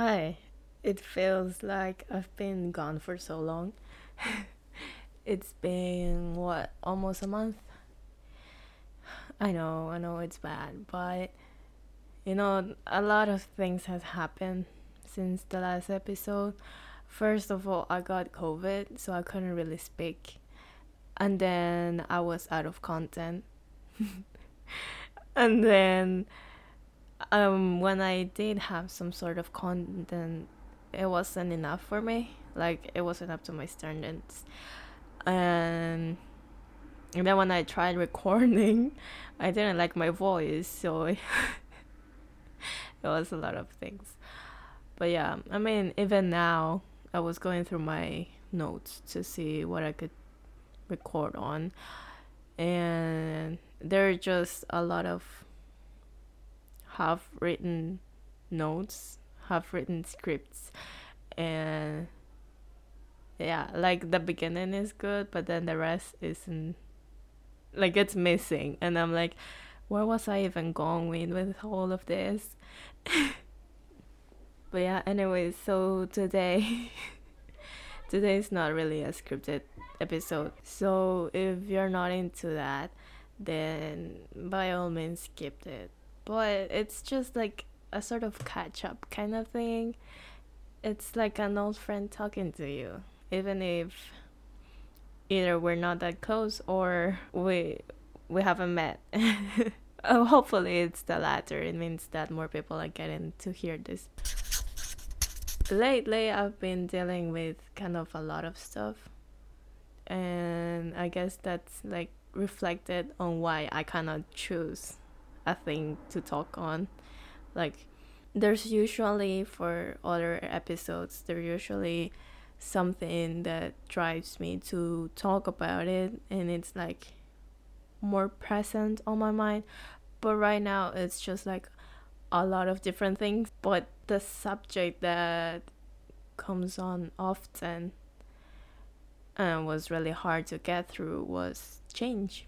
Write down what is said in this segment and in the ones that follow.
Hi. It feels like I've been gone for so long. it's been what, almost a month? I know, I know it's bad, but you know, a lot of things has happened since the last episode. First of all, I got COVID, so I couldn't really speak. And then I was out of content. and then um when I did have some sort of content it wasn't enough for me. Like it wasn't up to my standards. And and then when I tried recording, I didn't like my voice, so it was a lot of things. But yeah, I mean, even now, I was going through my notes to see what I could record on, and there are just a lot of half written notes have written scripts and yeah like the beginning is good but then the rest isn't like it's missing and i'm like where was i even going with all of this? But yeah anyways so today today is not really a scripted episode so if you're not into that then by all means skip it but it's just like a sort of catch up kind of thing. It's like an old friend talking to you, even if either we're not that close or we we haven't met. oh, hopefully it's the latter. It means that more people are getting to hear this. Lately, I've been dealing with kind of a lot of stuff, and I guess that's like reflected on why I cannot choose a thing to talk on. Like there's usually for other episodes there's usually something that drives me to talk about it and it's like more present on my mind. But right now it's just like a lot of different things. But the subject that comes on often and was really hard to get through was change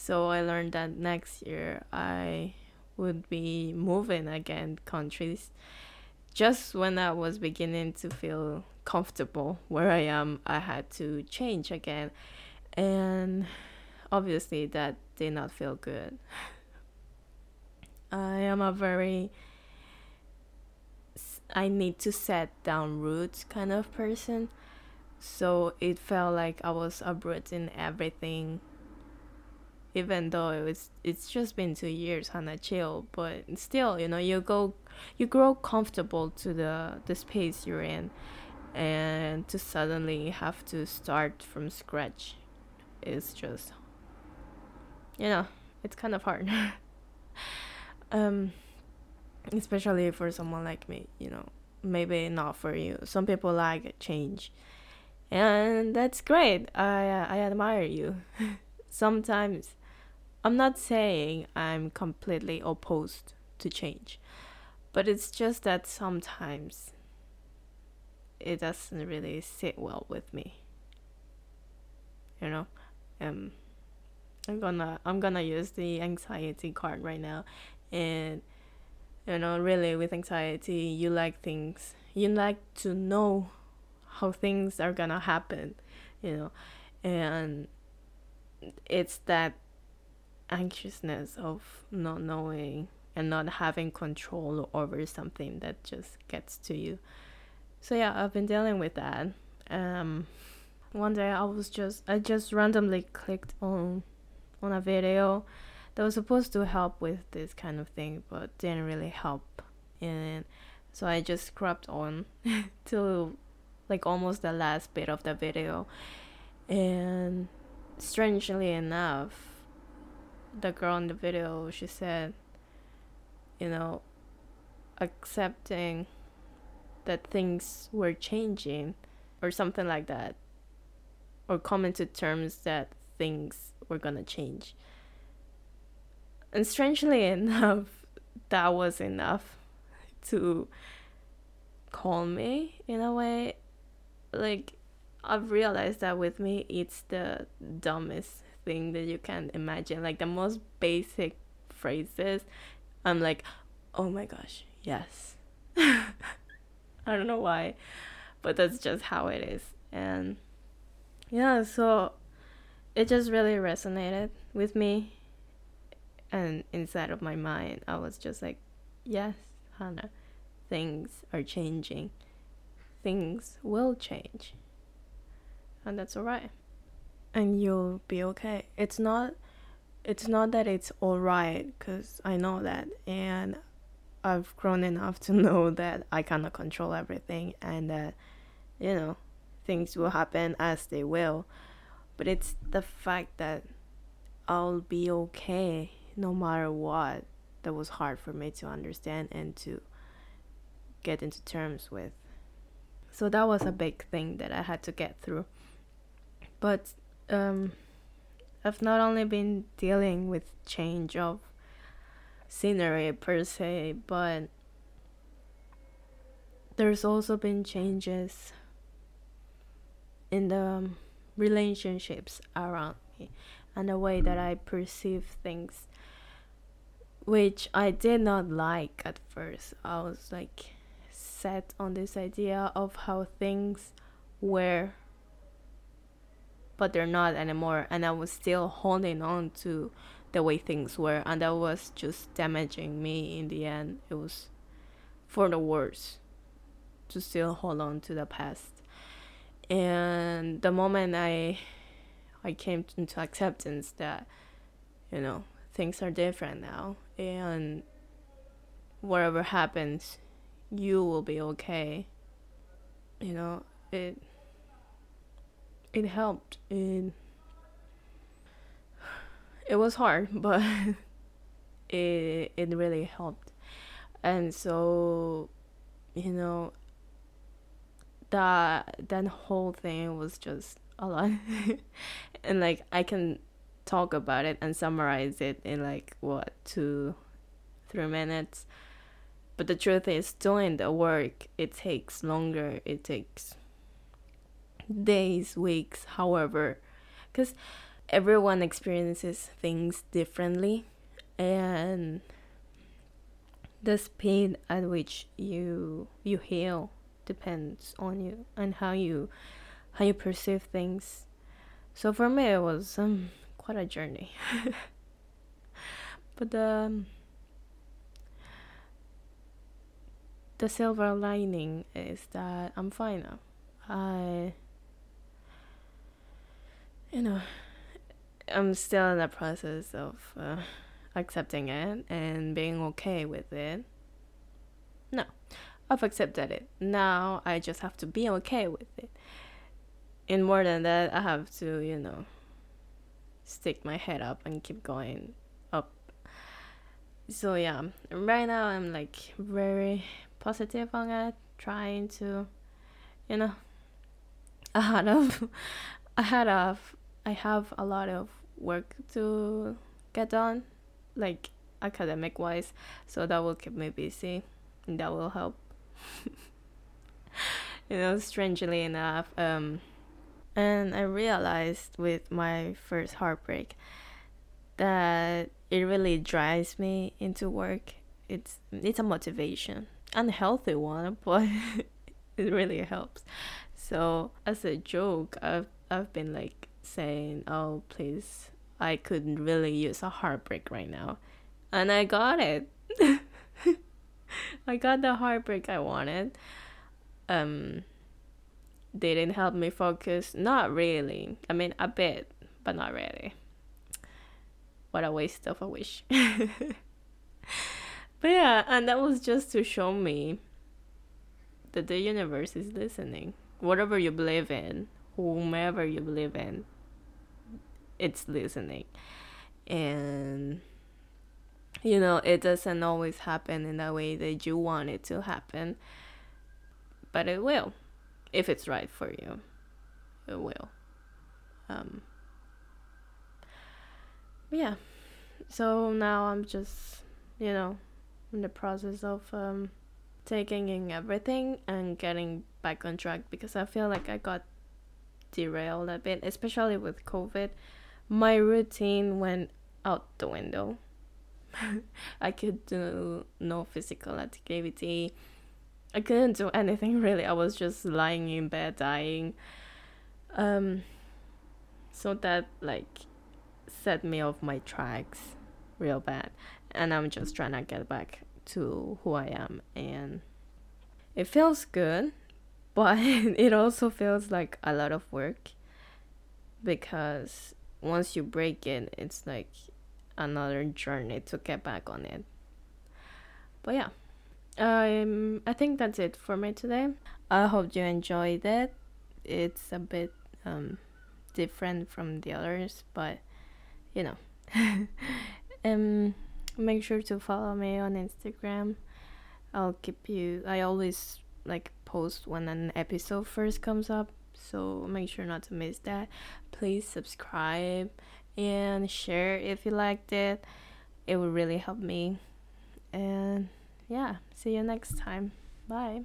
so i learned that next year i would be moving again countries. Just when I was beginning to feel comfortable where I am, I had to change again. And obviously, that did not feel good. I am a very I need to set down roots kind of person. So it felt like I was uprooting everything even though it was it's just been two years kind of chill but still you know you go you grow comfortable to the the space you're in and to suddenly have to start from scratch is just you know it's kind of hard. Um especially for someone like me you know maybe not for you. Some people like change and that's great. I i admire you. Sometimes I'm not saying I'm completely opposed to change, but it's just that sometimes it doesn't really sit well with me. You know, um, I'm gonna I'm gonna use the anxiety card right now, and you know, really with anxiety, you like things, you like to know how things are gonna happen, you know, and it's that anxiousness of not knowing and not having control over something that just gets to you. So yeah, I've been dealing with that. Um, one day I was just I just randomly clicked on on a video that was supposed to help with this kind of thing, but didn't really help. And so I just scrubbed on till like almost the last bit of the video, and strangely enough, the girl in the video, she said, you know, accepting that things were changing or something like that, or coming to terms that things were gonna change. And strangely enough, that was enough to calm me in a way. Like, I've realized that with me, it's the dumbest thing that you can imagine. Like the most basic phrases, I'm like, oh my gosh, yes. I don't know why, but that's just how it is. And yeah, so it just really resonated with me. And inside of my mind, I was just like, yes, Hannah, things are changing. Things will change. And that's alright. And you'll be okay. It's not it's not that it's alright cuz I know that and I've grown enough to know that I cannot control everything and that you know things will happen as they will but it's the fact that I'll be okay no matter what that was hard for me to understand and to get into terms with. So that was a big thing that I had to get through. But um, I've not only been dealing with change of scenery per se, but there's also been changes in the um, relationships around me and the way that I perceive things, which I did not like at first. I was like set on this idea of how things were, but they're not anymore, and I was still holding on to the way things were, and that was just damaging me in the end. It was for the worse to still hold on to the past and the moment i i came into acceptance that you know things are different now and whatever happens you will be okay you know it it helped it it was hard but it it really helped. And so you know that that whole thing was just a lot. And like i can talk about it and summarize it in like what two three minutes. But the truth is doing the work it takes longer it takes days weeks however because everyone experiences things differently and the speed at which you you heal depends on you and how you how you perceive things. So for me, it was um, quite a journey. but um, the silver lining is that I'm fine now. I, you know, I'm still in the process of uh, accepting it and being okay with it. No, I've accepted it. Now I just have to be okay with it. And more than that, I have to, you know, stick my head up and keep going up. So yeah, right now I'm like very positive on it, trying to, you know, I had of, I had of, I have a lot of work to get done, like academic wise. So that will keep me busy, and that will help you know, strangely enough. Um, and I realized with my first heartbreak that it really drives me into work. It's it's a motivation, unhealthy one, but it really helps. So as a joke, I've I've been like saying, "Oh, please, I could really use a heartbreak right now," and I got it. I got the heartbreak I wanted. Um they didn't help me focus. Not really. I mean a bit but not really. What a waste of a wish. But yeah and that was just to show me that the universe is listening. Whatever you believe in whomever you believe in it's listening. And you know it doesn't always happen in the way that you want it to happen but it will if it's right for you. It will. Um yeah. So now i'm just you know in the process of um taking in everything and getting back on track because i feel like i got derailed a bit especially with covid my routine went out the window i could do no physical activity I couldn't do anything really. I was just lying in bed dying. Um so that like set me off my tracks real bad. And I'm just trying to get back to who I am and it feels good, but it also feels like a lot of work because once you break it, it's like another journey to get back on it. But yeah, um, I think that's it for me today. I hope you enjoyed it. It's a bit um, different from the others, but you know. um, make sure to follow me on Instagram. I'll keep you. I always like post when an episode first comes up, so make sure not to miss that. Please subscribe and share if you liked it. It would really help me. And yeah, see you next time. Bye.